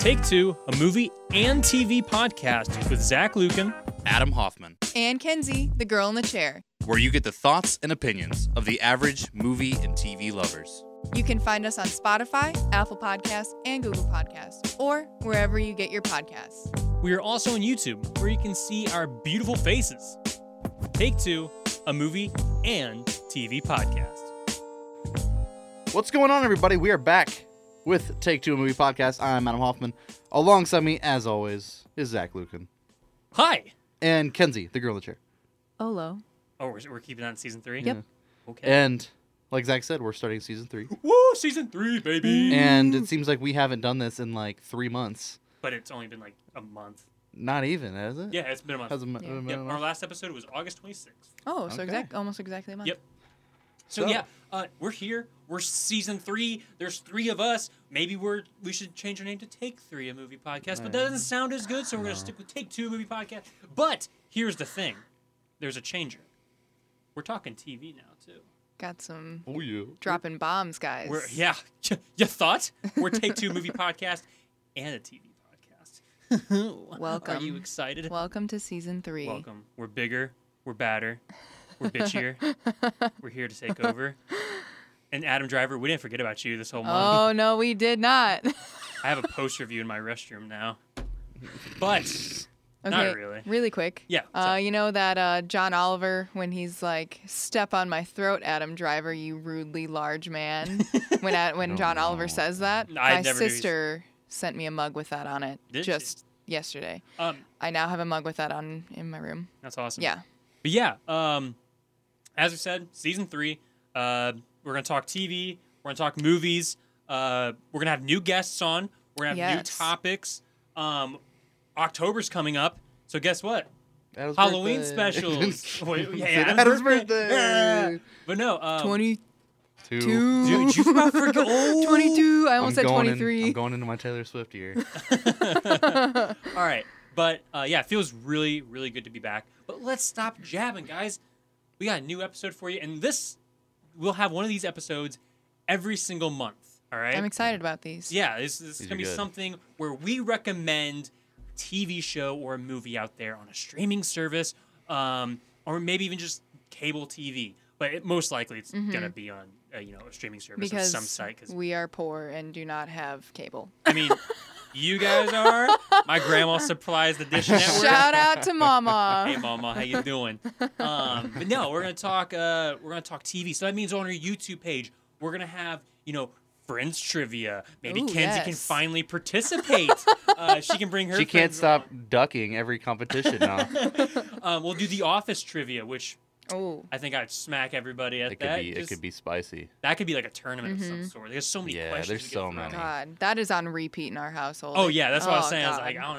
Take Two, a movie and TV podcast with Zach Lucan. Adam Hoffman, And Kenzie, the girl in the chair. where you get the thoughts and opinions of the average movie and TV lovers. You can find us on Spotify, Apple Podcasts, and Google Podcasts, or wherever you get your podcasts. We are also on YouTube, where you can see our beautiful faces. Take Two, a movie and TV podcast. What's going on, everybody? We are back with Take Two a Movie Podcast. I'm Adam Hoffman. Alongside me, as always, is Zach Lucan Hi. and Kenzie, the girl in the chair. Olo. Oh, we're, we're keeping that in season three? Yep. Okay. And like Zach said, we're starting season three. Woo, season three, baby. And it seems like we haven't done this in like three months. But it's only been like a month. Not even, has it? Yeah, it's been a month. Hasn't been- Yeah. been Yep, our last episode was August 26th. Oh, so Okay. exact, almost exactly a month. Yep. So, So- yeah, uh, we're here. We're season three. There's three of us. Maybe we're we should change our name to Take Three, a movie podcast, but that doesn't sound as good. So we're gonna stick with Take Two, a movie podcast. But here's the thing: there's a changer. We're talking TV now too. Got some Oh, yeah. dropping bombs, guys. We're yeah, you thought we're Take Two movie podcast and a TV podcast. Welcome. Are you excited? Welcome to season three. Welcome. We're bigger. We're badder. We're bitchier. we're here to take over. And Adam Driver, we didn't forget about you this whole month. Oh no, we did not. I have a poster of you in my restroom now. But okay, Not really. Really quick. Yeah, Uh, you know that uh, John Oliver when he's like, "Step on my throat, Adam Driver, you rudely large man." when at, when No, John no. Oliver says that, I my never knew he's- sister sent me a mug with that on it Did she? just yesterday. um, I now have a mug with that on in my room. that's awesome. Yeah. But yeah, um, as we said, season three. Uh, we're gonna talk TV. We're gonna talk movies. Uh, we're gonna have new guests on. We're gonna have new topics. Um, October's coming up, so guess what? Adam's Halloween birthday. specials. Wait, yeah, Said Adam's Adam's birthday. birthday. Yeah. But no, um, Twenty Two. two. Dude, you about forget. Oh, Twenty two. I I'm almost said 23. in- I'm going into my Taylor Swift year. All right, but uh, yeah, it feels really, really good to be back. But let's stop jabbing, guys. We got a new episode for you, and this we'll have one of these episodes every single month. All right. I'm excited about these. yeah, this, this is gonna be good. something where we recommend a TV show or a movie out there on a streaming service, um, or maybe even just cable TV. But it, most likely, it's gonna be on uh, you know a streaming service. Because of some site. Because we are poor and do not have cable. I mean, you guys are. My grandma supplies the Dish Network. Shout out to Mama. hey mama how you doing um, but no we're gonna talk uh, we're gonna talk tv so that means on our youtube page we're gonna have you know friends trivia maybe Ooh, kenzie can finally participate uh, she can bring her she can't friends stop ducking every competition now. um, we'll do the office trivia which Oh. i think i'd smack everybody at it could that be. It could be spicy. that could be like a tournament of Mm-hmm. some sort there's so many Yeah, questions there's so thrown many. in. God, that is on repeat in our household. Oh yeah, that's what I was Oh, saying. I was like, I don't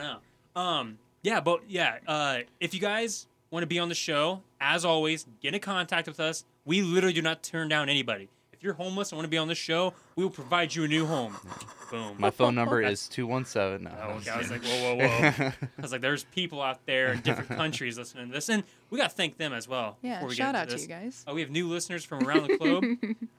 know. Um, yeah, but yeah, uh, if you guys want to be on the show, as always, get in contact with us. We literally do not turn down anybody. If you're homeless and want to be on the show, we will provide you a new home. Boom. My phone number is two one seven. No, Oh, I'm okay. I was like, whoa, whoa, whoa. I was like, there's people out there in different countries listening to this, and we got to thank them as well. Yeah, before we shout get out into to you guys. Uh, we have new listeners from around the globe.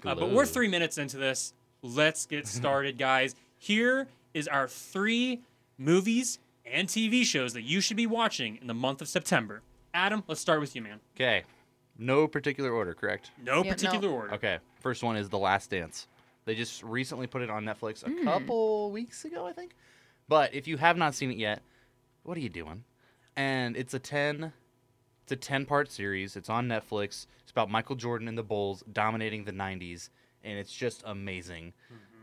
Uh, but we're three minutes into this. Let's get started, guys. Here is our three movies and TV shows that you should be watching in the month of September. Adam, let's start with you, man. Okay. No particular order, correct? No Yeah, no. particular order. Okay. First one is The Last Dance. They just recently put it on Netflix a Hmm. couple weeks ago, I think. But if you have not seen it yet, what are you doing? And it's a 10 it's a 10 part series. It's on Netflix. It's about Michael Jordan and the Bulls dominating the 90s and it's just amazing.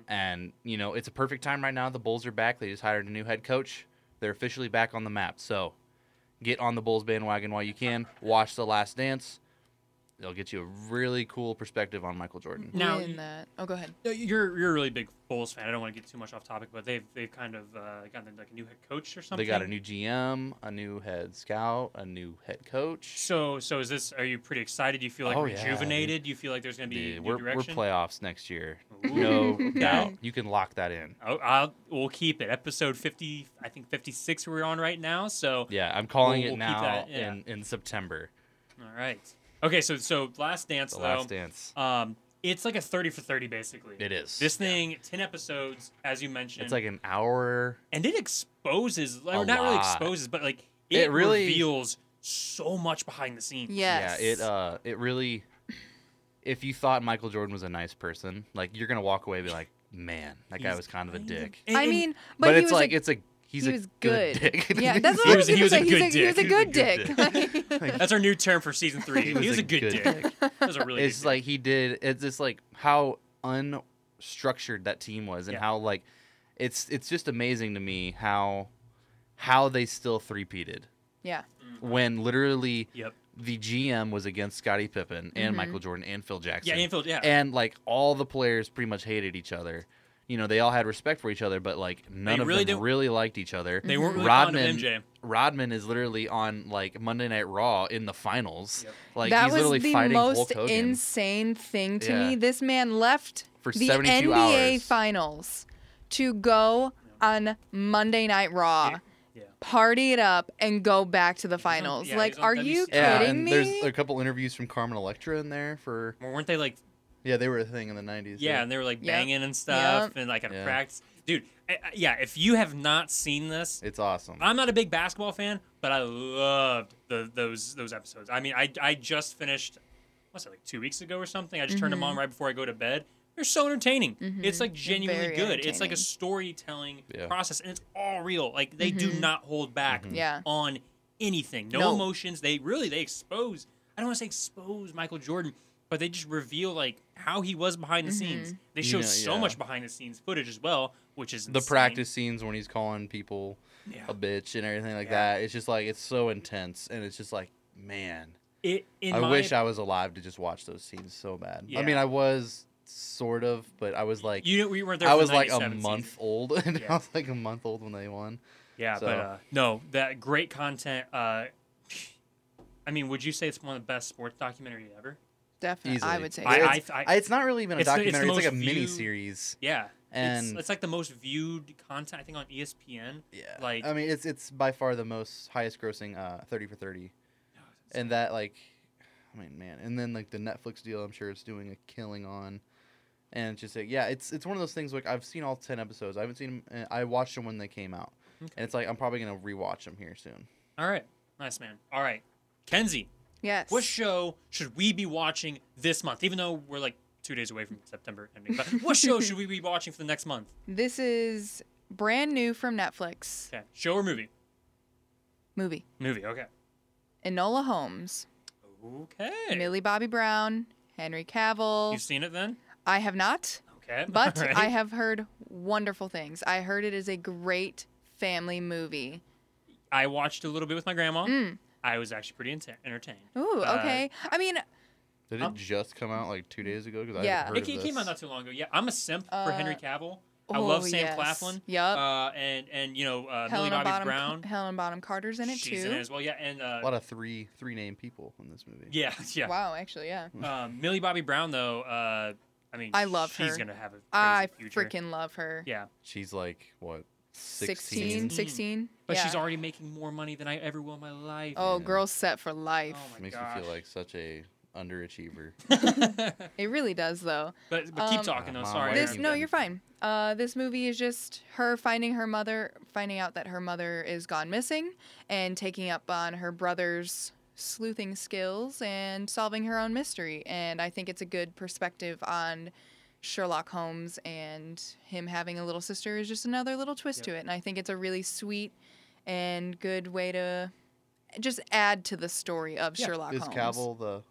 And, you know, it's a perfect time right now. The Bulls are back. They just hired a new head coach. They're officially back on the map. So, get on the Bulls bandwagon while you can. Watch The Last Dance. It'll get you a really cool perspective on Michael Jordan. Now- in that. Oh, go ahead. You're you're a really big Bulls fan. I don't want to get too much off topic, but they've they've kind of uh, gotten like a new head coach or something. They got a new GM, a new head scout, a new head coach. So so is this? Are you pretty excited? Do you feel like Oh, yeah, rejuvenated? Do you feel like there's gonna be Dude, new we're, we're playoffs next year. Ooh, No doubt. You can lock that in. Oh, I'll, we'll keep it. Episode 50, I think 56 we're on right now. So, Yeah, I'm calling We'll- it we'll keep now that, yeah. in, in September. all right. Okay, so so Last Dance The though. last dance. Um, It's like a thirty for thirty, basically. It is. This thing, ten episodes, as you mentioned. It's like an hour. and it exposes, A or not really lot. exposes, but like it, It really- reveals so much behind the scenes. Yes. Yeah, it uh, it really. If you thought Michael Jordan was a nice person, like you're gonna walk away and be like, man, that guy was kind of a kind dick. And- I mean, but, But, he it's was like a, it's a he's he a was good, good. dick. yeah, that's what He I was- was, he was a gonna say. good he's a, he was a dick. good He was dick. Like, that's our new term for season three. he, was, a good, dick. That was a really. it's good like he did. It's just like how unstructured that team was, and Yeah. how like it's it's just amazing to me how how they still three-peated yeah. when literally dick. Yep. the GM was against Scottie Pippen and Mhm. Michael Jordan and Phil Jackson. Yeah, Anfield. Yeah. and like all the players pretty much hated each other. You know, they all had respect for each other, but like none They of really them don't- really liked each other. they weren't really Rodman, fond of MJ. Rodman is literally on like Monday Night Raw in the finals. Yep. Like that he's was literally the fighting most Hulk Hogan insane thing to Yeah. me. This man left for the 72 NBA hours. finals to go on Monday Night Raw, Yeah. Yeah. party it up, and go back to the on- finals. yeah, like, on are you WC. yeah, kidding and me? there's a couple interviews from Carmen Electra in there for Well, weren't they like yeah, they were a thing in the 90s. Yeah, and they were like Yep. banging and stuff, Yep. and like at Yeah. practice. Dude, I, I- yeah. If you have not seen this, it's awesome. I'm not a big basketball fan, but I loved the, those those episodes. I mean, I I just finished, what's it like two weeks ago or something? I just turned them on mm-hmm. right before I go to bed. They're so entertaining. Mm-hmm. It's like genuinely very good. It's like a entertaining. storytelling Yeah. process, and it's all real. Like they do mm-hmm. not hold back Yeah. on anything. No, No. emotions. They really they expose. I don't want to say expose Michael Jordan, but they just reveal like how he was behind the scenes. They You show know, so yeah. much behind the scenes footage as well, which is the insane. practice scenes when he's calling people Yeah. a bitch and everything like Yeah. that. It's just like it's so intense and it's just like, man. It, in I my wish I was alive to just watch those scenes so bad. I mean, I was sort of, but I was like, You we weren't there. I was like a month season. old, and Yeah. I was like a month old when they won. Yeah, so- but uh, no, that great content. Uh, I mean, would you say it's one of the best sports documentary ever? Definitely, I would say. I- it's, I- I- it's not really even a It's the- it's the documentary. It's, like a mini series. Yeah, And it's, it's like the most viewed content I think on ESPN. yeah, like- I mean, it's it's by far the most highest grossing uh, thirty for thirty, and that like, I mean, man, and then like the Netflix deal, I'm sure it's doing a killing on. And it's just like, yeah, it's it's one of those things. Like I've seen all ten episodes. I haven't seen them. I watched them when they came out, Okay. and it's like I'm probably gonna rewatch them here soon. All right, nice man. All right, Kenzie, yes. what show should we be watching this month? Even though we're like two days away from September ending, but what show should we be watching for the next month? this is brand new from Netflix. Okay, show or movie? Movie. Movie. Okay. Enola Holmes, Okay. Millie Bobby Brown, Henry Cavill. You've seen it then? I have not, Okay. but right. I have heard wonderful things. I heard it is a great family movie. I watched a little bit with my grandma. Mm. I was actually pretty enter- entertained. Ooh, Uh, okay. I mean, Did Um, it just come out like two days ago? Because I Yeah. haven't heard It, it came out not too long ago. Yeah, I'm a simp for Henry Uh, Cavill. I oh, love Sam yes. Claflin. Yup. Uh, and and you know uh, Millie Helena Bobby Bonham, Brown. Helen Bonham Carter's in it She's too. in it as well. Yeah, and uh, A lot of three three name people in this movie. yeah, yeah. Wow, actually, yeah. Um, Millie Bobby Brown though. Uh, I mean, I love she's her. She's gonna have a crazy I future. freaking love her. yeah, She's like what 16, 16? 16. But yeah. she's already making more money than I ever will in my life. Oh, Yeah. girl's set for life. Oh my Makes gosh. me feel like such a underachiever. It really does, though. but but keep Um, talking though. Sorry. This no, you're fine. Uh, this movie is just her finding her mother, finding out that her mother is gone missing, and taking up on her brother's sleuthing skills and solving her own mystery. And I think it's a good perspective on Sherlock Holmes and him having a little sister is just another little twist Yep. to it. And I think it's a really sweet and good way to just add to the story of Yeah. Sherlock Is Holmes. Cavill the?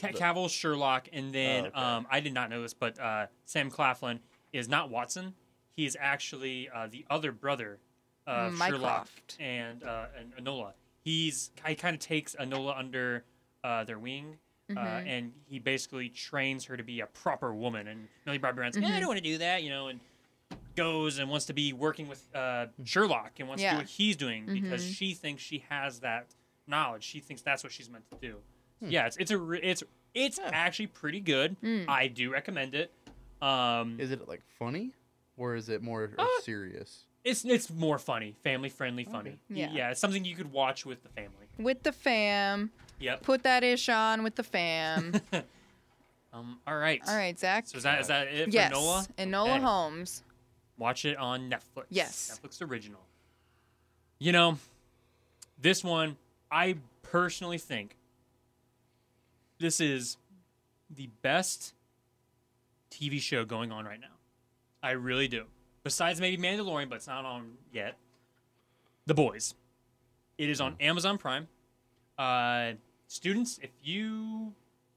Ca- Cavill, Sherlock, and then Oh, okay. um, I did not know this, but uh, Sam Claflin is not Watson. He is actually uh, the other brother of Sherlock and uh, and Enola. He's he kind of takes Enola under uh, their wing, uh, Mhm. and he basically trains her to be a proper woman. And Millie Bobby Brown's, like, "Eh, I don't want to do that, you know, and goes and wants to be working with uh, Sherlock and wants to do what he's doing because Mhm. she thinks she has that knowledge. She thinks that's what she's meant to do. Yeah, it's it's a re- it's it's Yeah. actually pretty good. Mm. I do recommend it. Um, Is it like funny, or is it more Uh, serious? it's it's more funny, family friendly, funny. Y- Yeah. yeah, it's something you could watch with the family. With the fam. Yep. Put that ish on with the fam. Um, all right. All right, Zach. So is that is that it for yes, Nola? Enola Okay. Holmes. Watch it on Netflix. Yes. Netflix original. You know, this one, I personally think this is the best TV show going on right now. I really do. Besides maybe Mandalorian, but it's not on yet. The Boys. It is on Hmm. Amazon Prime. Uh, students, if you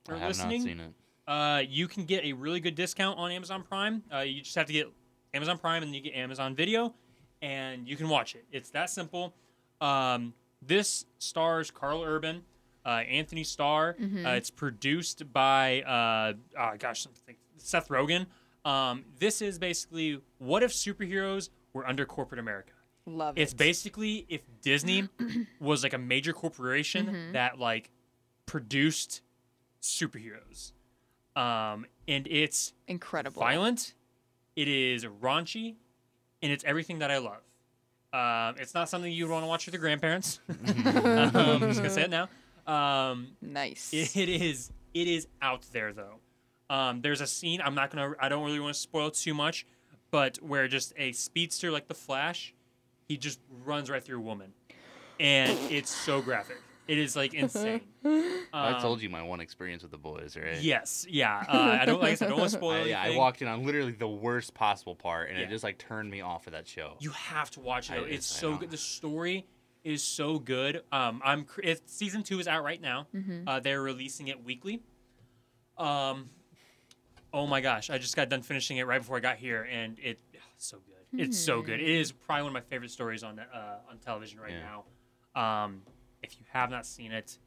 are I have listening, not seen it. uh, you can get a really good discount on Amazon Prime. Uh, you just have to get Amazon Prime and you get Amazon Video, and you can watch it. It's that simple. Um, this stars Karl Urban, uh, Anthony Starr. Uh, it's produced by, uh, oh gosh, something, Seth Rogen. Um, this is basically what if superheroes were under corporate America? Love It's it. It's basically if Disney was like a major corporation Mm-hmm. that like produced superheroes. Um, and it's incredible. violent, it is raunchy, and it's everything that I love. Um, it's not something you'd want to watch with your grandparents. um, I'm just gonna say it now. Um, Nice. it, it is it is out there though. Um, there's a scene I'm not gonna I don't really want to spoil too much, but where just a speedster like the Flash, he just runs right through a woman, and it's so graphic. It is like insane. I Um, told you my one experience with the boys, right? Yes, yeah. Uh, I don't like I said, I don't want to spoil I, yeah, I walked in on literally the worst possible part, and Yeah. it just like turned me off of that show. You have to watch it. I- It's I so know. good. The story is so good. Um, I'm cr- it, season two is out right now. Uh, they're releasing it weekly. Um, oh my gosh, I just got done finishing it right before I got here, and it it's so good. It's so good. It is probably one of my favorite stories on uh, on television right Yeah. now. Um, if you have not seen it,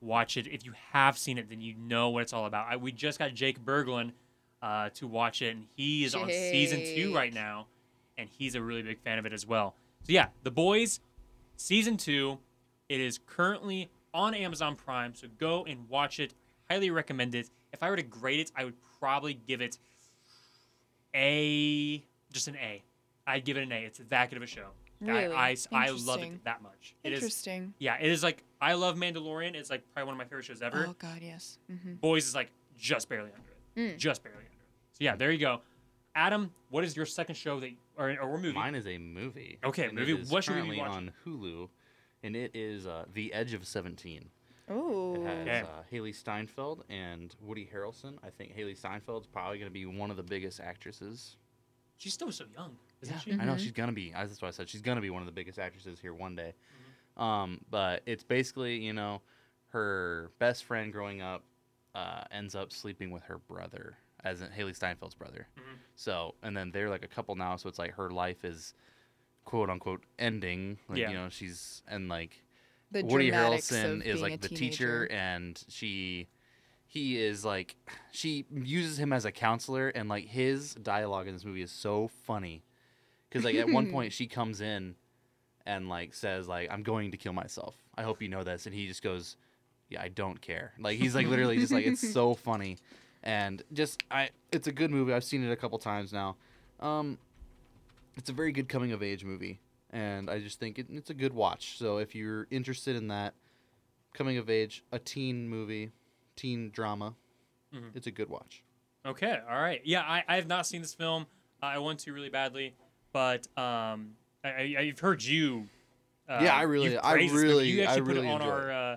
watch it. If you have seen it, then you know what it's all about. I, we just got Jake Berglund uh, to watch it, and he is on season two right now, and he's a really big fan of it as well. So yeah, The Boys, season two. It is currently on Amazon Prime, so go and watch it. Highly recommend it. If I were to grade it, I would probably give it a just an A. I'd give it an A. It's that good of a show. I- Really? I, I, love Interesting. it that much. It is Interesting. yeah, it is like I love Mandalorian. It's like probably one of my favorite shows ever. Oh God, yes. hmm Boys is like just barely under it. Mm. Just barely under it. So yeah, there you go. Adam, what is your second show that or or movie? Mine is a movie. Okay, and movie. It is What should we be watching? on Hulu, and it is uh, The Edge of Seventeen. Ooh. It has Okay. uh, Hailee Steinfeld and Woody Harrelson. I think Hailee Steinfeld's probably going to be one of the biggest actresses. She's still so young, isn't Yeah, she? I know Mhm. she's gonna be. That's what I said. She's gonna be one of the biggest actresses here one day. Mm-hmm. Um, but it's basically, you know, her best friend growing up uh, ends up sleeping with her brother, as in Hailee Steinfeld's brother. Mhm. So, and then they're like a couple now. So it's like her life is quote unquote ending. Like, Yeah. you know, she's and like The Woody Harrelson of is like the teenager. teacher, and she, he is like, she uses him as a counselor, and like his dialogue in this movie is so funny, because like at one point she comes in, and like says like I'm going to kill myself. I hope you know this, and he just goes, Yeah, I don't care. Like he's like literally just like it's so funny, and just I, it's a good movie. I've seen it a couple times now. Um, it's a very good coming of age movie and I just think it, it's a good watch. So if you're interested in that coming of age, a teen movie, teen drama, Mhm. it's a good watch. Okay, all right. Yeah, I, I have not seen this film. I want to really badly, but um, I, I, I've heard you. Uh, Yeah, I really- I praised this movie. really- You I actually put really it on enjoy our uh,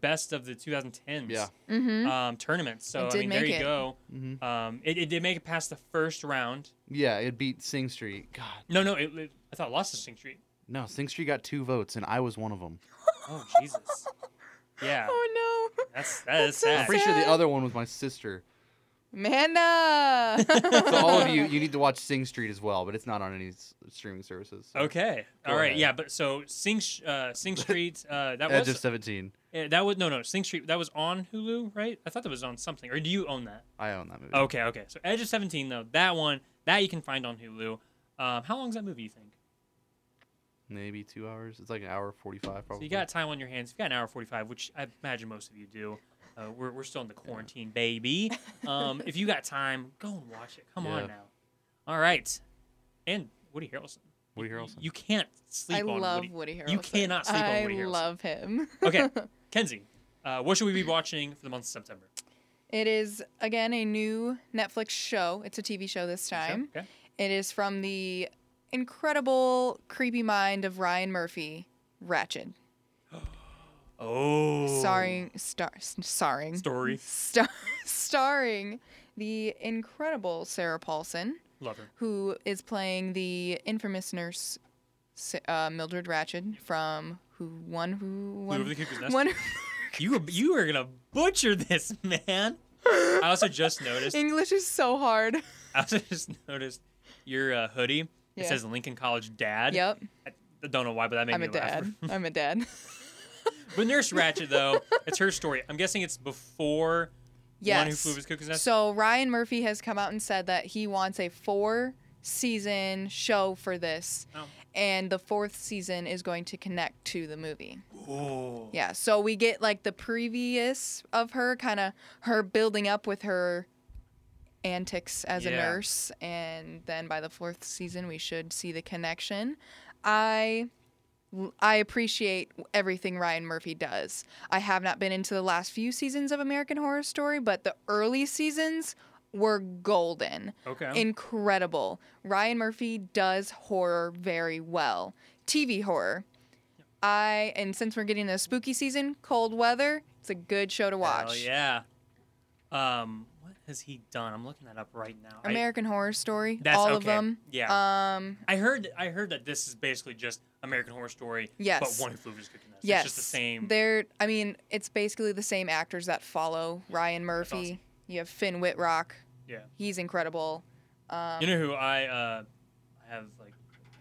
best of the 2010s. Yeah. Mm-hmm. Um, tournament. So It I did mean, there you it. go. hmm Um, it, it did make it past the first round. Yeah, it beat Sing Street. God, No, no, it, it, I thought it lost to Sing Street. no, Sing Street got two votes, and I was one of them. Oh Jesus. Yeah, Oh no, that's that is That's so sad. I'm pretty sure the other one was my sister. Amanda. So all of you, you need to watch Sing Street as well, but it's not on any s- streaming services. so. Okay, Go all right, ahead. yeah, but so Sing Sh- uh, Sing Street uh, that Edge was of Seventeen. uh, that was no no Sing Street that was on Hulu, right? I thought that was on something. Or do you own that? I own that movie. Okay, okay. So Edge of Seventeen though, that one that you can find on Hulu. Um, how long is that movie? You think? Maybe two hours. It's like an hour forty-five, So probably. you got time on your hands. You've got an hour forty-five, which I imagine most of you do. Uh, we're we're still in the quarantine, baby. Um, if you got time, go and watch it. Come Yeah. on now. All right, and Woody Harrelson. Woody Harrelson. You can't sleep I on love Woody. Woody Harrelson. You cannot sleep on Woody Harrelson. I love him. Okay, Kenzie, uh, what should we be watching for the month of September? It is again a new Netflix show. It's a TV show this time. Okay. It is from the incredible creepy mind of Ryan Murphy, Ratched. Oh. Starring star starring Story. star, starring the incredible Sarah Paulson, Love her. who is playing the infamous nurse uh, Mildred Ratched from who one who one over the cuckoo's nest. one You were you were gonna butcher this, man. I also just noticed. English is so hard. I also just noticed your uh, hoodie. It Yeah. says Lincoln College Dad. Yep, I don't know why, but that made I'm me a laugh. dad. I'm a dad. But Nurse Ratched, though, it's her story. I'm guessing it's before yes. One Who Flew Over the Cuckoo's Nest. So Ryan Murphy has come out and said that he wants a four season show for this. Oh. And the fourth season is going to connect to the movie. Oh. Yeah, so we get like the previous of her, kind of her building up with her antics as a nurse, and then by the fourth season we should see the connection. I I appreciate everything Ryan Murphy does. I have not been into the last few seasons of American Horror Story, but the early seasons were golden Okay. incredible. Ryan Murphy does horror very well. TV horror. I and since we're getting a spooky season, cold weather, it's a good show to watch. Hell yeah. Um, has he done? I'm looking that up right now. I- American Horror Story, That's all okay. of them. Yeah. Um, I heard I heard that this is basically just American Horror Story, Yes. but one who flew over cuckoo's nest. yes, It's just the same. They're, I mean, it's basically the same actors that follow Ryan Murphy. awesome. You have Finn Wittrock. Yeah. He's incredible. Um, You know who I uh, have like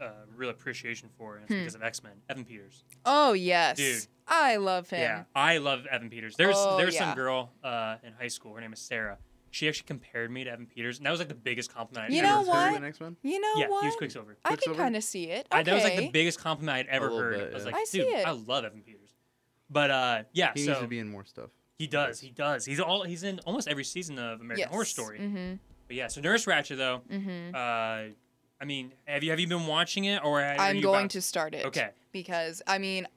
uh, real appreciation for, and it's Hmm. because of X Men. Evan Peters. oh yes, Dude. I love him. Yeah, I love Evan Peters. There's Oh, there's yeah. some girl uh, in high school. Her name is Sarah. She actually compared me to Evan Peters, and that was like the biggest compliment I'd You ever know Who's who what? in X-Men? You know Yeah, what? he was Quicksilver. I can Quicksilver? kind of see it. I, that was like the biggest compliment I'd ever A little heard. bit, I was yeah. like, I see dude, it. I love Evan Peters. But uh, yeah, He so needs to be in more stuff. he does, he does. He's all he's in almost every season of American Horror Story. Mm-hmm. But yeah, so Nurse Ratched though. Mm-hmm. Uh, I mean, have you have you been watching it or are I'm you going about- to start it. Okay. Because I mean,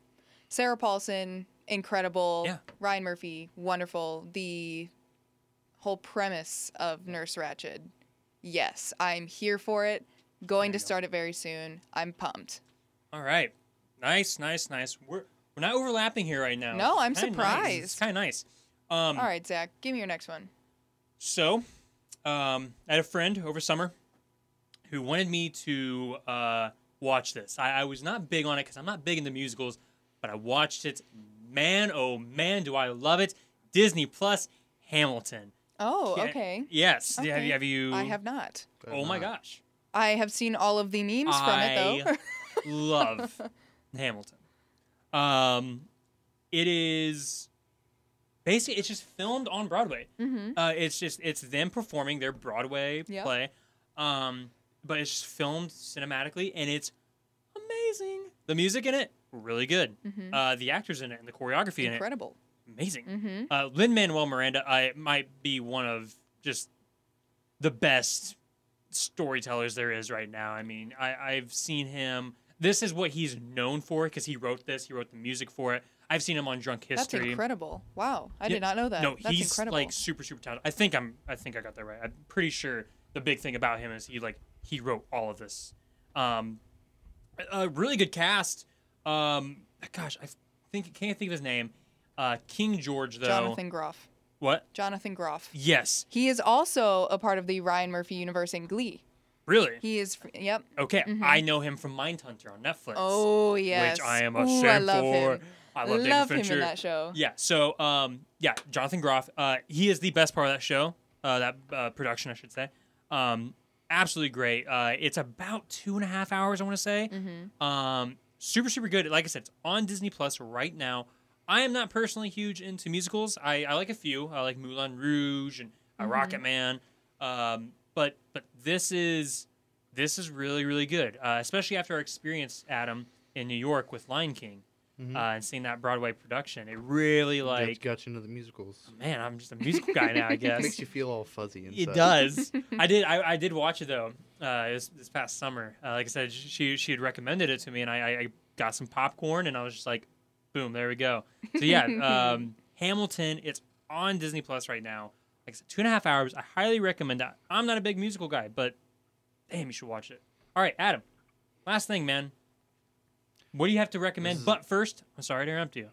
Sarah Paulson, incredible. Yeah. Ryan Murphy, wonderful. The whole premise of Nurse Ratched, yes, I'm here for it. Going to start it very soon. I'm pumped. All right, nice, nice, nice. We're we're not overlapping here right now. No, I'm Kinda nice. It's surprised. kind of nice. Um, All right, Zach, give me your next one. So, um, I had a friend over summer who wanted me to uh, watch this. I, I was not big on it because I'm not big into musicals, but I watched it. Man, oh man, do I love it! Disney Plus, Hamilton. Oh, Yeah, okay. Yes. Have Okay. you? Have you? I have not. Oh my gosh, I have seen all of the memes from it though. I love Hamilton. Um, it is basically it's just filmed on Broadway. mm-hmm. Uh, it's just it's them performing their Broadway Yep. play, um, but it's just filmed cinematically and it's amazing. The music in it really good. Mhm. Uh, the actors in it and the choreography Incredible. in it amazing. Mm-hmm. Uh, Lin Manuel Miranda, I might be one of just the best storytellers there is right now. I mean, I, I've seen him. This is what he's known for because he wrote this. He wrote the music for it. I've seen him on Drunk History. That's incredible. Wow, I Yeah, did not know that. No, That's he's incredible. like super super talented. I think I'm I think I got that right. I'm pretty sure the big thing about him is he like he wrote all of this. Um, a really good cast. Um, gosh, I think can't think of his name. Uh, King George though. Jonathan Groff. What? Jonathan Groff. Yes, He is also a part of the Ryan Murphy universe in Glee. really. He is. Yep. Okay, Mhm. I know him from Mindhunter on Netflix. Oh yes. which I am a Ooh, fan I love for. him. I love, love David him in that show. Yeah. So, um, yeah, Jonathan Groff. Uh, he is the best part of that show. Uh, that uh, production, I should say. Um, absolutely great. Uh, it's about two and a half hours. I want to say. Mm-hmm. Um, super, super good. Like I said, it's on Disney Plus right now. I am not personally huge into musicals. I, I like a few. I like Moulin Rouge and Mhm. Rocket Man. Um, but but this is this is really really good, uh, especially after our experience, Adam, in New York with Lion King Mhm. uh, and seeing that Broadway production. It really like got you into the musicals. man, I'm just a musical guy now. I guess it Makes you feel all fuzzy inside. it does. I did. I, I did watch it though. Uh, this, this past summer. Uh, like I said, she she had recommended it to me, and I, I got some popcorn, and I was just like, boom, there we go. So yeah, um, Hamilton. It's on Disney Plus right now. Like I said, two and a half hours. I highly recommend that. I'm not a big musical guy, but damn, you should watch it. All right, Adam. Last thing, man. What do you have to recommend? Is- But first, I'm sorry to interrupt you.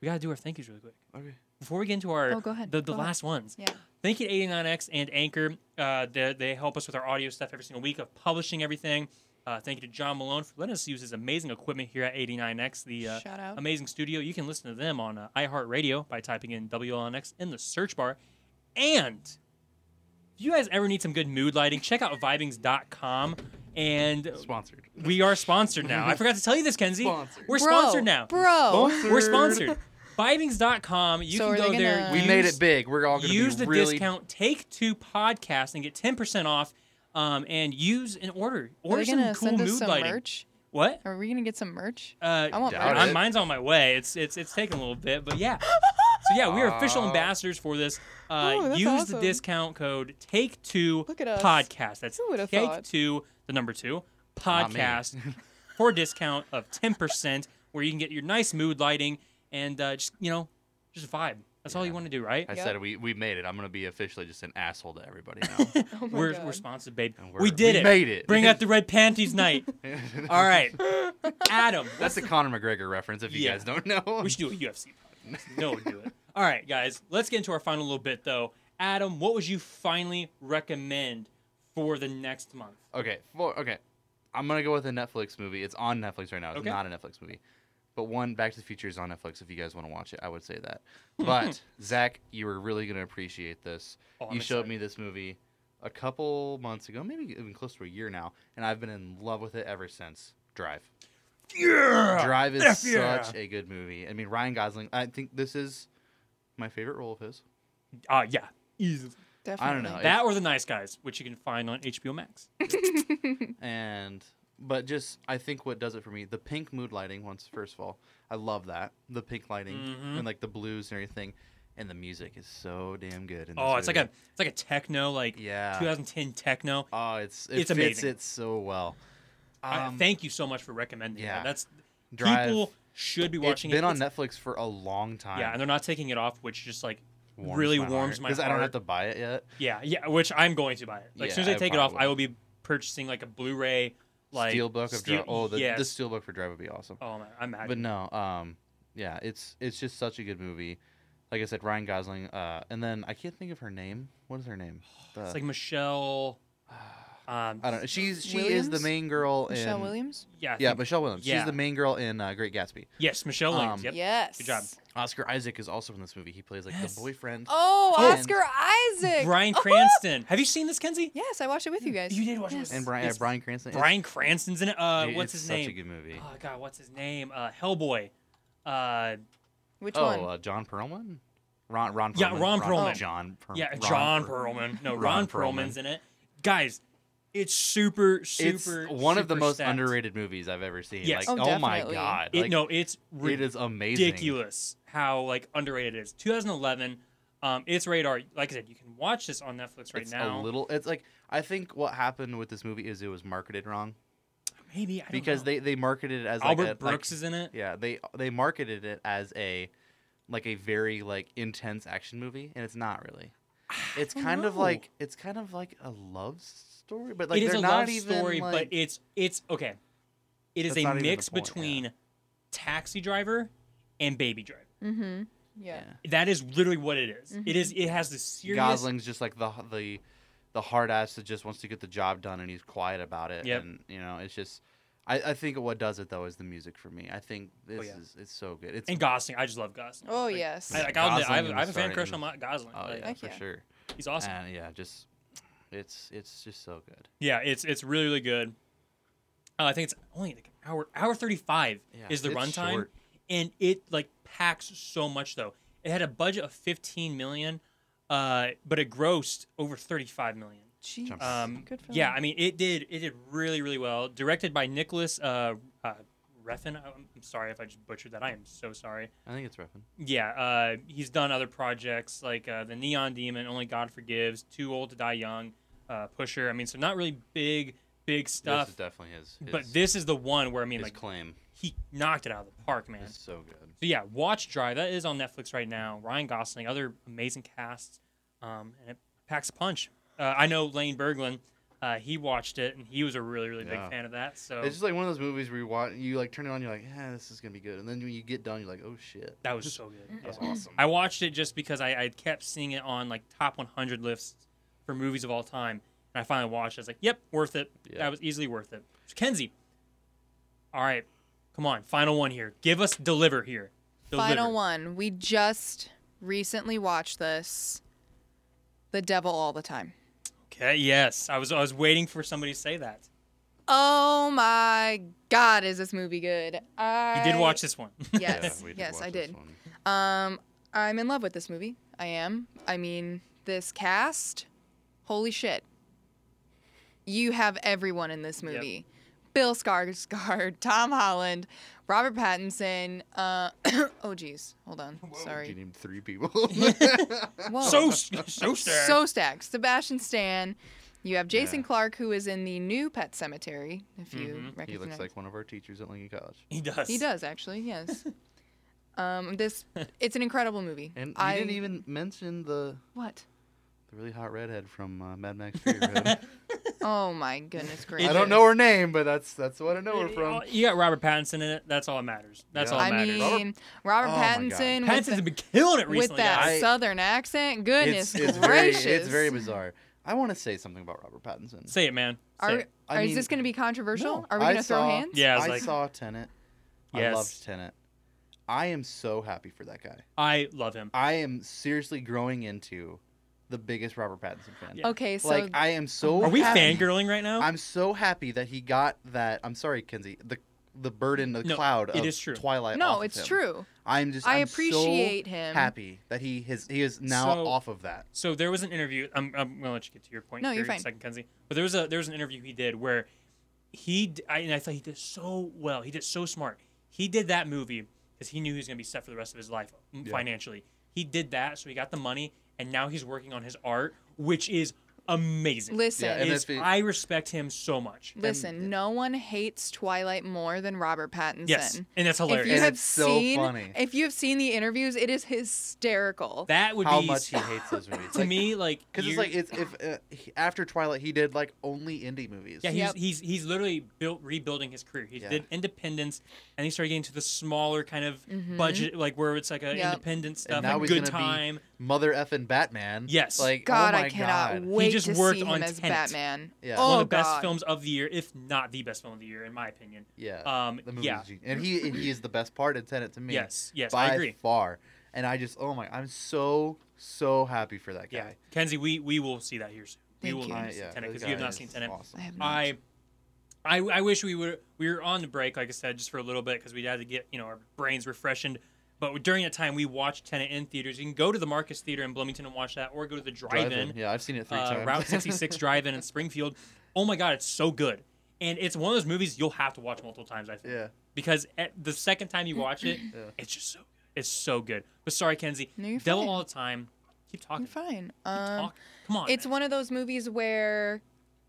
We gotta do our thank yous really quick Okay. before we get into our Oh, go ahead. the, the Go ahead. last ones. Yeah. Thank you to 89X and Anchor. Uh, they, they help us with our audio stuff every single week of publishing everything. Uh, thank you to John Malone for letting us use his amazing equipment here at 89X, the uh, Shout out. amazing studio. You can listen to them on uh, iHeartRadio by typing in WLNX in the search bar. And if you guys ever need some good mood lighting, check out vibings.com. And Sponsored. we are sponsored now. I forgot to tell you this, Kenzie. Sponsored. We're Bro, sponsored now. Bro. We're sponsored. Vibings.com. You So are can they go there. gonna- We use- made it big. We're all going to use be the really discount take two podcast and get 10% off um, and use an order Are order they some gonna cool send us mood some lighting merch? what Are we gonna get some merch? uh, I want merch. it. mine's on my way it's it's it's taking a little bit but yeah so yeah we are official Aw. ambassadors for this uh, Oh, that's use the discount code take two Look at us. podcast that's Who would've take thought? two the number two podcast for a discount of 10% where you can get your nice mood lighting and uh, just you know just vibe that's all you want to do right I Yep. said we, we made it. I'm going to be officially just an asshole to everybody now. Oh we're, God. we're sponsored, babe. And We we're- did we it. made it. Bring out the red panties night. All right, Adam. That's a Conor McGregor reference if you Yeah. guys don't know. We should do a UFC podcast. No one do it. All right, guys. Let's get into our final little bit, though. Adam, what would you finally recommend for the next month? Okay, for, okay. I'm gonna go with a Netflix movie. It's on Netflix right now. It's Okay. not a Netflix movie, but one Back to the Future is on Netflix. If you guys want to watch it, I would say that. But Zach, you were really gonna appreciate this. Oh, I'm you showed excited. me this movie a couple months ago, maybe even close to a year now, and I've been in love with it ever since. Drive. Yeah. Drive is F yeah. such a good movie. I mean, Ryan Gosling. I think this is my favorite role of his. Uh, yeah. Easily. Definitely. I don't know. That or The Nice Guys, which you can find on HBO Max. and but just I think what does it for me, the pink mood lighting. Once first of all, I love that the pink lighting Mhm. and like the blues and everything, and the music is so damn good. Oh, it's like a it's like a techno, like yeah. 2010 techno. Oh, it's it It's fits amazing. it so well. I- Um, thank you so much for recommending yeah. that. That's Drive. people should be watching it's been it. on It's- Netflix for a long time. Yeah, and they're not taking it off, which just like really warms my heart. because I don't have to buy it yet. Yeah, yeah, which I'm going to buy it. Like as soon as they I take it off, I will be purchasing like a Blu-ray, like Steelbook of steel- Drive. Oh, the, yes. the Steelbook for Drive would be awesome. Oh man, I'm mad. But no, um, yeah, it's it's just such a good movie. Like I said, Ryan Gosling, uh, and then I can't think of her name. What is her name? The- it's like Michelle. Um, I don't know. She's she is the main girl Michelle Williams. yeah, I yeah think- Michelle Williams. yeah. She's the main girl in uh, Great Gatsby. yes, Michelle Williams. Um, Yep. Yes. Good job. Oscar Isaac is also in this movie. He plays like Yes. the boyfriend. Oh, Oh. Oscar Isaac. Bryan Oh, Cranston. Have you seen this, Kenzie? Yes, I watched it with you guys. You did watch it yes. with and Bryan It's- Bryan Cranston. It's- Bryan Cranston's in it. Uh, dude, what's it's his such name? a good movie. Oh God, what's his name? Uh, Hellboy. Uh, Which oh, one? uh, John Perlman. Ron Ron. Perlman. Yeah, Ron Perlman. John. Per- yeah, Ron John Per- Perlman. No, Ron, Ron Perlman's in it. Guys, it's super, It's super. one of the most stacked. underrated movies I've ever seen. Yes. Like, Oh, oh, my definitely. god. It, like, no, it's it is amazing. ridiculous how like underrated it is. 2011. Um, it's radar. Like I said, you can watch this on Netflix right it's now. a little. It's like I think what happened with this movie is it was marketed wrong Maybe I don't because know. they they marketed it as Albert like a, like- Brooks is in it. yeah they they marketed it as a like a very like intense action movie and it's not really. It's don't kind of like it's kind of like a love story, but like it is they're a not love even story, like, but it's it's okay. It is That's a not even the mix point, yeah. between Taxi Driver and Baby Driver. Mm-hmm. Yeah. That is literally what it is. It is. It has the serious. Gosling's just like the the the hard ass that just wants to get the job done and he's quiet about it. Yep. And you know, it's just I, I think what does it though is the music for me. I think this Oh, yeah. is it's so good. It's And Gosling, I just love Gosling. Oh Like, yes. I, like, I'll admit, I have, I have a fan crush on Gosling. oh Like, yeah, for yeah. sure. He's awesome. And yeah, just it's it's just so good. Yeah, it's it's really really good. Uh, I think it's only like an hour hour thirty five Yeah, is the runtime, and it like packs so much though. It had a budget of fifteen million, uh, but it grossed over thirty five million. Jeez. Um, Good for yeah. I mean it did it did really really well. Directed by Nicolas uh, Refn. I'm I'm sorry if I just butchered that. I am so sorry. I think it's Refn. Yeah, uh, he's done other projects like uh, the Neon Demon, Only God Forgives, Too Old to Die Young, uh, Pusher. I mean, so not really big big stuff. This is definitely his, his But this is the one where I mean, like claim he knocked it out of the park, man. is so good. So yeah, watch Drive. That is on Netflix right now. Ryan Gosling, other amazing casts. um, and it packs a punch. Uh, I know Lane Berglund. Uh, he watched it and he was a really really Yeah. big fan of that. So It's just like one of those movies where you watch, you like turn it on, you're like, yeah, this is gonna be good, and then when you get done, you're like, oh shit, that was so good. that's Yeah. awesome. I watched it just because I, I kept seeing it on like top 100 lists for movies of all time, and I finally watched. it. I was like, "Yep, worth it. Yeah. That was easily worth it." So, Kenzie, all right, come on, final one here. Give us deliver here. Deliver. Final one. We just recently watched this. The Devil All the Time. Okay. Yes, I was I was waiting for somebody to say that. Oh my God, is this movie good? I You did watch this one. Yes, we did yes, I did. Um, I'm in love with this movie. I am. I mean, this cast, holy shit. You have everyone in this movie. Yep. movie. Bill Skarsgård, Tom Holland, Robert Pattinson. Uh, oh geez, hold on. You Sorry. You named three people. Whoa. so so stacked. so stacked. Sebastian Stan. You have Jason Yeah. Clarke, who is in the new Pet Sematary. If you Mhm. recognize, he looks like one of our teachers at Lincoln College. he does. he does actually. Yes. um, this it's an incredible movie. And you I didn't even mention the what? The really hot redhead from uh, Mad Max Fury Road. Oh my goodness gracious! I don't know her name, but that's that's what I know her from. You got Robert Pattinson in it. That's all that matters. That's Yeah. all that matters. I matters. mean, Robert Oh my God. Pattinson with, Pattinson's the- been killing it with recently. that guys. I- southern accent. Goodness it's, it's very gracious! it's very bizarre. I want to say something about Robert Pattinson. Say it, man. Say Are, it. I are- is this going to be controversial? No, Are we I going to throw saw- hands? Yeah, I was I like- saw Tenet. I Yes. loved Tenet. I am so happy for that guy. I love him. I am seriously growing into the biggest Robert Pattinson fan. Yeah. Okay, so Like I am so. Are we happy- fangirling right now? I'm so happy that he got that. I'm sorry, Kenzie. The the burden, the No, cloud it of is true. Twilight. no, off of it's him. true. I'm just. I I'm so appreciate him. Happy that he has he is now So- off of that. So there was an interview. I'm, I'm gonna let you get to your point. No, you're a fine. Second, Kenzie. But there was a there was an interview he did where he d- I, and I thought he did so well. He did so smart. He did that movie because he knew he was gonna be set for the rest of his life Yeah. financially. He did that, so he got the money, and now he's working on his art, which is amazing. Listen, Yeah, Is- if I respect him so much. listen. no one hates Twilight more than Robert Pattinson. Yes, and that's If hilarious. you And have it's so funny. if you have seen the interviews, it is hysterical. that would How be much he hates those movies. to me like Because it's like it's if uh, he, after Twilight he did like only indie movies. Yeah, he's, Yep. he's he's literally built rebuilding his career. He Yeah. did Independence, and he started getting to the smaller kind of Mhm. budget, like where it's like a Yep. independent stuff, now like he's good gonna be time. Mother effing Batman. Yes. Like God, oh my I cannot God. wait just to worked see him on as Tenet. Batman. Yeah. Oh One of the best God. films of the year, if not the best film of the year, in my opinion. Yeah. Um, the movie yeah. is and he and he is the best part in Tenet to me. Yes, yes, by I agree. far. And I just oh my, I'm so so happy for that guy. Yeah, Kenzie, we we will see that here soon. We Thank will you. I, see yeah, Tenet the because you have not seen Tenet. Awesome. I have not. I, I, I wish we were we were on the break, like I said, just for a little bit because we had to get you know our brains refreshed. But during that time, we watched Tenet in theaters. You can go to the Marcus Theater in Bloomington and watch that, or go to the drive-in, Yeah, I've seen it three uh, times. Route 66 drive-in in Springfield. Oh my God, it's so good, and it's one of those movies you'll have to watch multiple times. I think yeah. because at the second time you watch it, Yeah. it's just so good. It's so good. But sorry, Kenzie, No, you're Devil fine. all the time. Keep talking. You're fine. Keep Um, talking. Come on. it's man. one of those movies where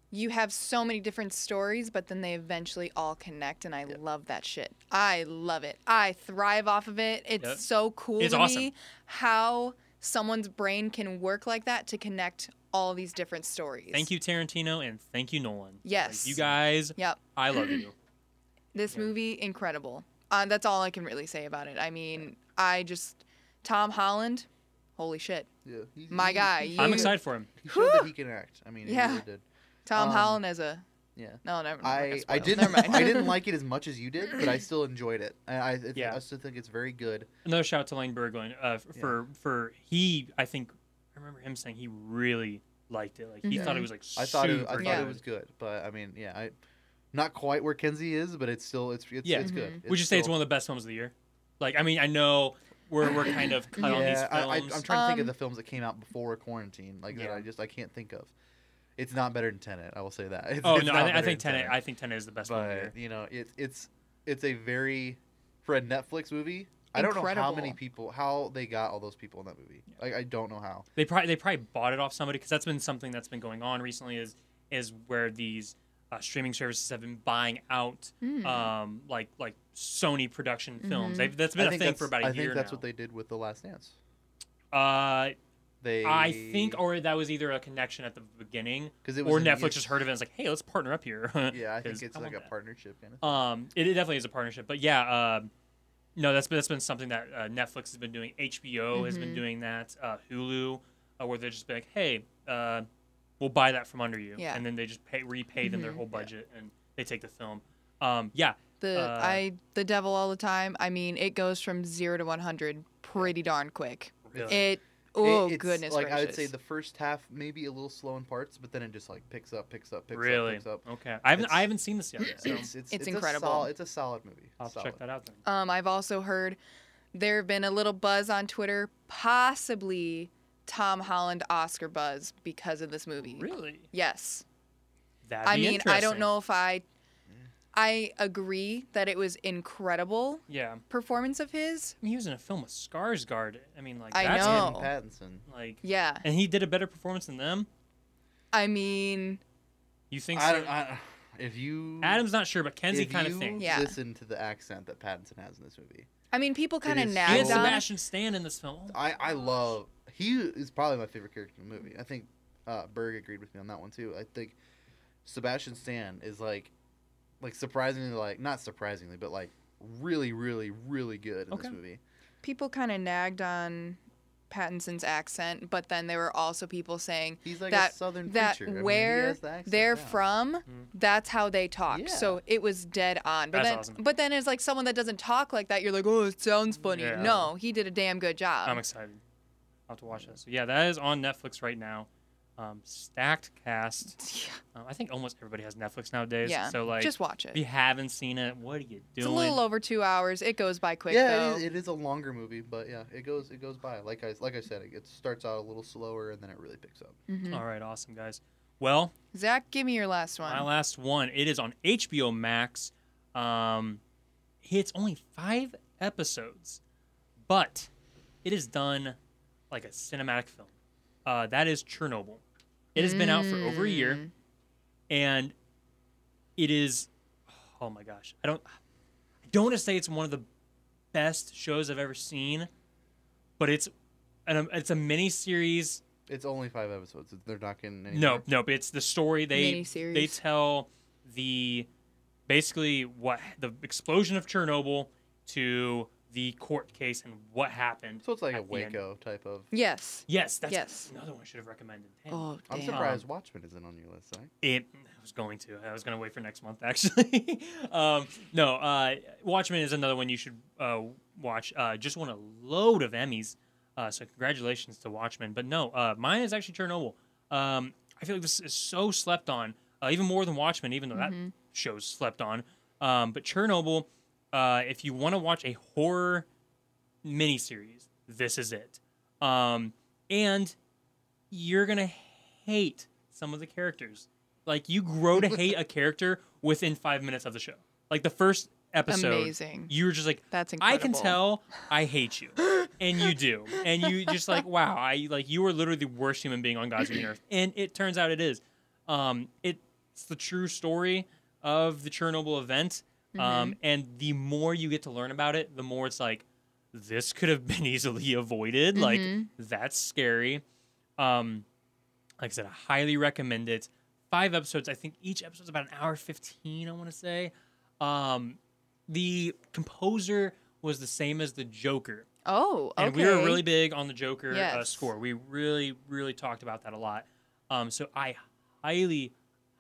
you have so many different stories, but then they eventually all connect, and I love that shit. I love it. I thrive off of it. It's Yep. so cool It's to awesome. me how someone's brain can work like that to connect all these different stories. Thank you, Tarantino, and thank you, Nolan. Like, Yes. you guys, Yep. I love you. This Yeah. movie, incredible. Uh, that's all I can really say about it. I mean, I just Tom Holland, holy shit, Yeah. He- my he- guy. He, I'm excited for him. he showed that he can act. I mean, Yeah. he really did. Tom Um, Holland as a Yeah. no, never. never I, mind, I didn't Never mind. I didn't like it as much as you did, but I still enjoyed it. I I, I, Yeah. I still think it's very good. Another shout out to Lane Berglund uh, f- Yeah. for for he. I think I remember him saying he really liked it. Like he Mhm. thought it was like I thought it, super I thought Yeah. it was good, but I mean, yeah, I not quite where Kenzie is, but it's still it's it's, Yeah. it's good. Mhm. Would you say it's one of the best films of the year? Like I mean I know we're we're kind of cut on these Yeah, I, I, films. I'm trying to think of Um, the films that came out before quarantine, like that. Yeah. I just I can't think of. It's not better than Tenet. I will say that. It's, oh it's no, not I, I think than Tenet. I think Tenet is the best film of the but you know, it's it's it's a very for a Netflix movie. I don't know how many people how they got all those people in that movie. Like I don't know how. They probably they probably bought it off somebody because that's been something that's been going on recently. Is is where these uh, streaming services have been buying out Mm. um like like Sony production films. Mhm. They've, that's been I a thing for about a I year I think that's now. what they did with The Last Dance. Uh, They I think, or that was either a connection at the beginning, 'Cause it or was in- Netflix just heard of it and was like, "Hey, let's partner up here." yeah, I think it's I like a that. partnership kind of. Um, it, it definitely is a partnership, but yeah, um, no, that's been, that's been something that uh, Netflix has been doing. HBO has been Mhm. doing that. Uh, Hulu, uh, where they're just be like, "Hey, uh, we'll buy that from under you," Yeah. and then they just pay repay them their Mhm. whole budget and they take the film. Um, yeah, The Uh, I the devil all the time. I mean, it goes from zero to one hundred pretty darn quick. really. It oh It- goodness Like gracious. I would say, the first half maybe a little slow in parts, but then it just like picks up, picks up, picks really? up, picks up. Okay, I haven't It's- I haven't seen this yet, so It's, it's, It's a incredible. sol- it's a solid movie. I'll solid. check that out then. Um, I've also heard there have been a little buzz on Twitter, possibly Tom Holland Oscar buzz because of this movie. Really? Yes. That'd I be mean, I don't know if I I agree that it was incredible Yeah, performance of his. I mean, he was in a film with Skarsgård. I mean, like I that's know. Tim Pattinson. like, Yeah. and he did a better performance than them. I mean, You think I so? don't. I, if you Adam's not sure, but Kenzie kind of you thinks. Yeah. Listen to the accent that Pattinson has in this movie. I mean, people kind of is He had nagged so- Sebastian Stan in this film. I I love. He is probably my favorite character in the movie. I think uh, Berg agreed with me on that one too. I think Sebastian Stan is like, like surprisingly like not surprisingly, but like really, really, really good in Okay. this movie. People kind of nagged on Pattinson's accent, but then there were also people saying He's like That- a southern that preacher. I mean, where the they're down. from, mm-hmm. that's how they talk. Yeah. So it was dead on. But That's then, awesome. but then as like someone that doesn't talk like that, you're like, oh, it sounds funny. Yeah. No, he did a damn good job. I'm excited. I'll have to watch that. So yeah, that is on Netflix right now. Um, stacked cast. Um, I think almost everybody has Netflix nowadays. yeah, So like, just watch it. if you haven't seen it, what are you doing? It's a little over two hours. It goes by quick yeah, though. it is, it is a longer movie, but yeah, it goes it goes by. Like I like I said, it, it starts out a little slower and then it really picks up. Mhm. All right, awesome guys. Well, Zach, give me your last one. my last one. It is on HBO Max. Um, it's only five episodes, but it is done like a cinematic film. Uh, that is Chernobyl. It has been out for over a year. Mm. and it is oh my gosh i don't i don't want to say it's one of the best shows i've ever seen but it's an, it's a mini series It's only five episodes. They're not getting any no no but it's the story they Miniseries. they tell the basically what the explosion of chernobyl to the court case and what happened So it's like a at the end. Waco type of. Yes. yes that's Yes. another one i should have recommended Damn. Oh, I'm damn. surprised Watchmen isn't on your list. Right? It I was going to. I was going to wait for next month actually. um, no, uh, Watchmen is another one you should uh, watch. Uh, just won a load of Emmys, uh, so congratulations to Watchmen. But no, uh, mine is actually Chernobyl. Um, I feel like this is so slept on, uh, even more than Watchmen, even though that show's slept on. Um, but Chernobyl, uh, if you want to watch a horror miniseries, this is it. Um, and you're gonna hate some of the characters. Like you grow to hate a character within five minutes of the show. Like the first episode, Amazing. you're just like, That's I can tell I hate you, and you do, and you just like, wow, I like you are literally the worst human being on God's green earth, and it turns out it is. Um, it's the true story of the Chernobyl event, um, and the more you get to learn about it, the more it's like, this could have been easily avoided. Like that's scary. Um, like I said, I highly recommend it. Five episodes. I think each episode's about an hour fifteen. I want to say. Um, the composer was the same as the Joker, Oh, okay. and we were really big on the Joker uh, score. We really, really talked about that a lot. Um, so I highly,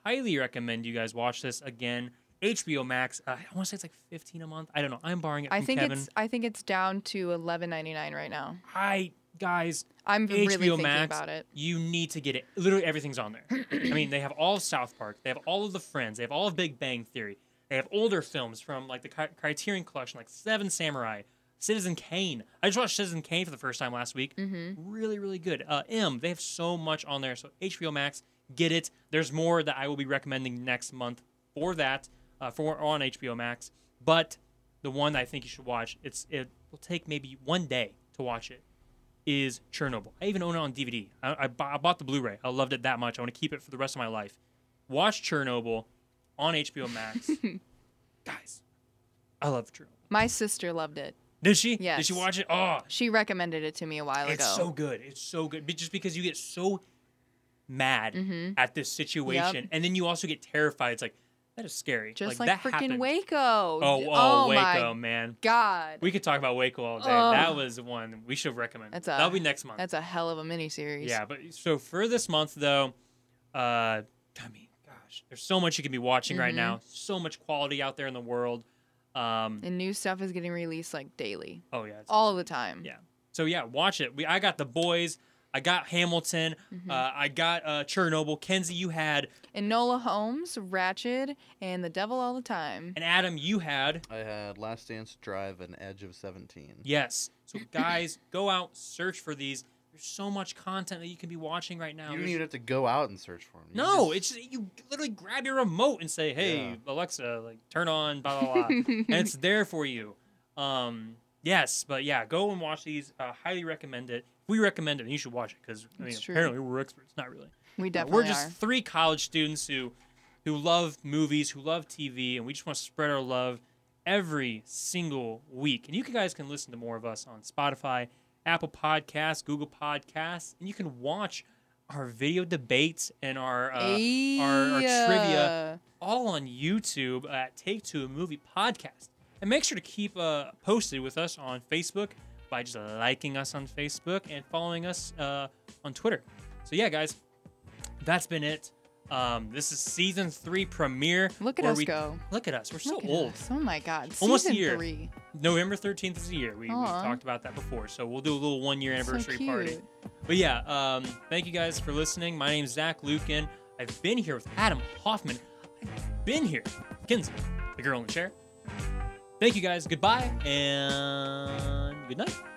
highly recommend you guys watch this again. HBO Max. Uh, I want to say it's like fifteen a month. I don't know. I'm borrowing it from I think Kevin. it's I think it's down to eleven ninety nine right now. I guys, I'm HBO really thinking Max, about it. you need to get it. Literally everything's on there. I mean, they have all of South Park, they have all of the Friends, they have all of Big Bang Theory, they have older films from like the Criterion Collection, like Seven Samurai, Citizen Kane. I just watched Citizen Kane for the first time last week. Mm-hmm. Really, really good. Uh, M, they have so much on there. So HBO Max, get it. There's more that I will be recommending next month for that, uh, for on HBO Max. But the one I think you should watch, it's it will take maybe one day to watch it is Chernobyl. I even own it on DVD. I, I, I bought the Blu-ray. I loved it that much. I want to keep it for the rest of my life. Watch Chernobyl on HBO Max, guys. I love Chernobyl. My sister loved it. Did she? Did she watch it? Oh, She recommended it to me a while it's ago. It's so good. It's so good. But just because you get so mad Mhm. at this situation, and then you also get terrified. It's like that is scary. Just like, like, that freaking happened. Waco. Oh, oh, oh Waco, man. God. We could talk about Waco all day. Ugh. That was one we should recommend. That's a- That'll be next month. That's a hell of a miniseries. Yeah, but so for this month though, uh, I mean, gosh, there's so much you can be watching right Mhm. now. So much quality out there in the world. Um, And new stuff is getting released like daily, oh yeah, all the time. Yeah. so yeah, watch it. We I got the boys. I got Hamilton. Mhm. Uh, I got uh, Chernobyl. Kenzie, you had, Enola Holmes, Ratched, and The Devil All the Time. and Adam, you had. I had Last Dance Drive and Edge of 17. Yes. So guys, go out, search for these. There's so much content that you can be watching right now. You don't even have to go out and search for them. No, it's just, you literally grab your remote and say, "Hey, Yeah. Alexa, like turn on blah blah blah," and it's there for you. Um, yes, but yeah, go and watch these. Uh, highly recommend it. We recommend it, and you should watch it because I mean, apparently we're experts. Not really. we Uh, definitely we're just are. three college students who who love movies, who love TV, and we just want to spread our love every single week. And you guys can listen to more of us on Spotify, Apple Podcasts, Google Podcasts, and you can watch our video debates and our uh, our, our trivia all on YouTube at Take Two a Movie Podcast. And make sure to keep uh, posted with us on Facebook by just liking us on Facebook and following us uh, on Twitter. So yeah, guys, that's been it. Um, this is season three premiere. Look at us we- go. Look at us. We're so old. us. Oh my God. Almost a year. Three. November 13th is the year. We, we talked about that before. So we'll do a little one year So anniversary cute. party. But yeah, um, thank you guys for listening. My name's Zach Lukin. I've been here with Adam Hoffman. I've been here with Kinsey, the girl in the chair. Thank you guys. Goodbye and good night.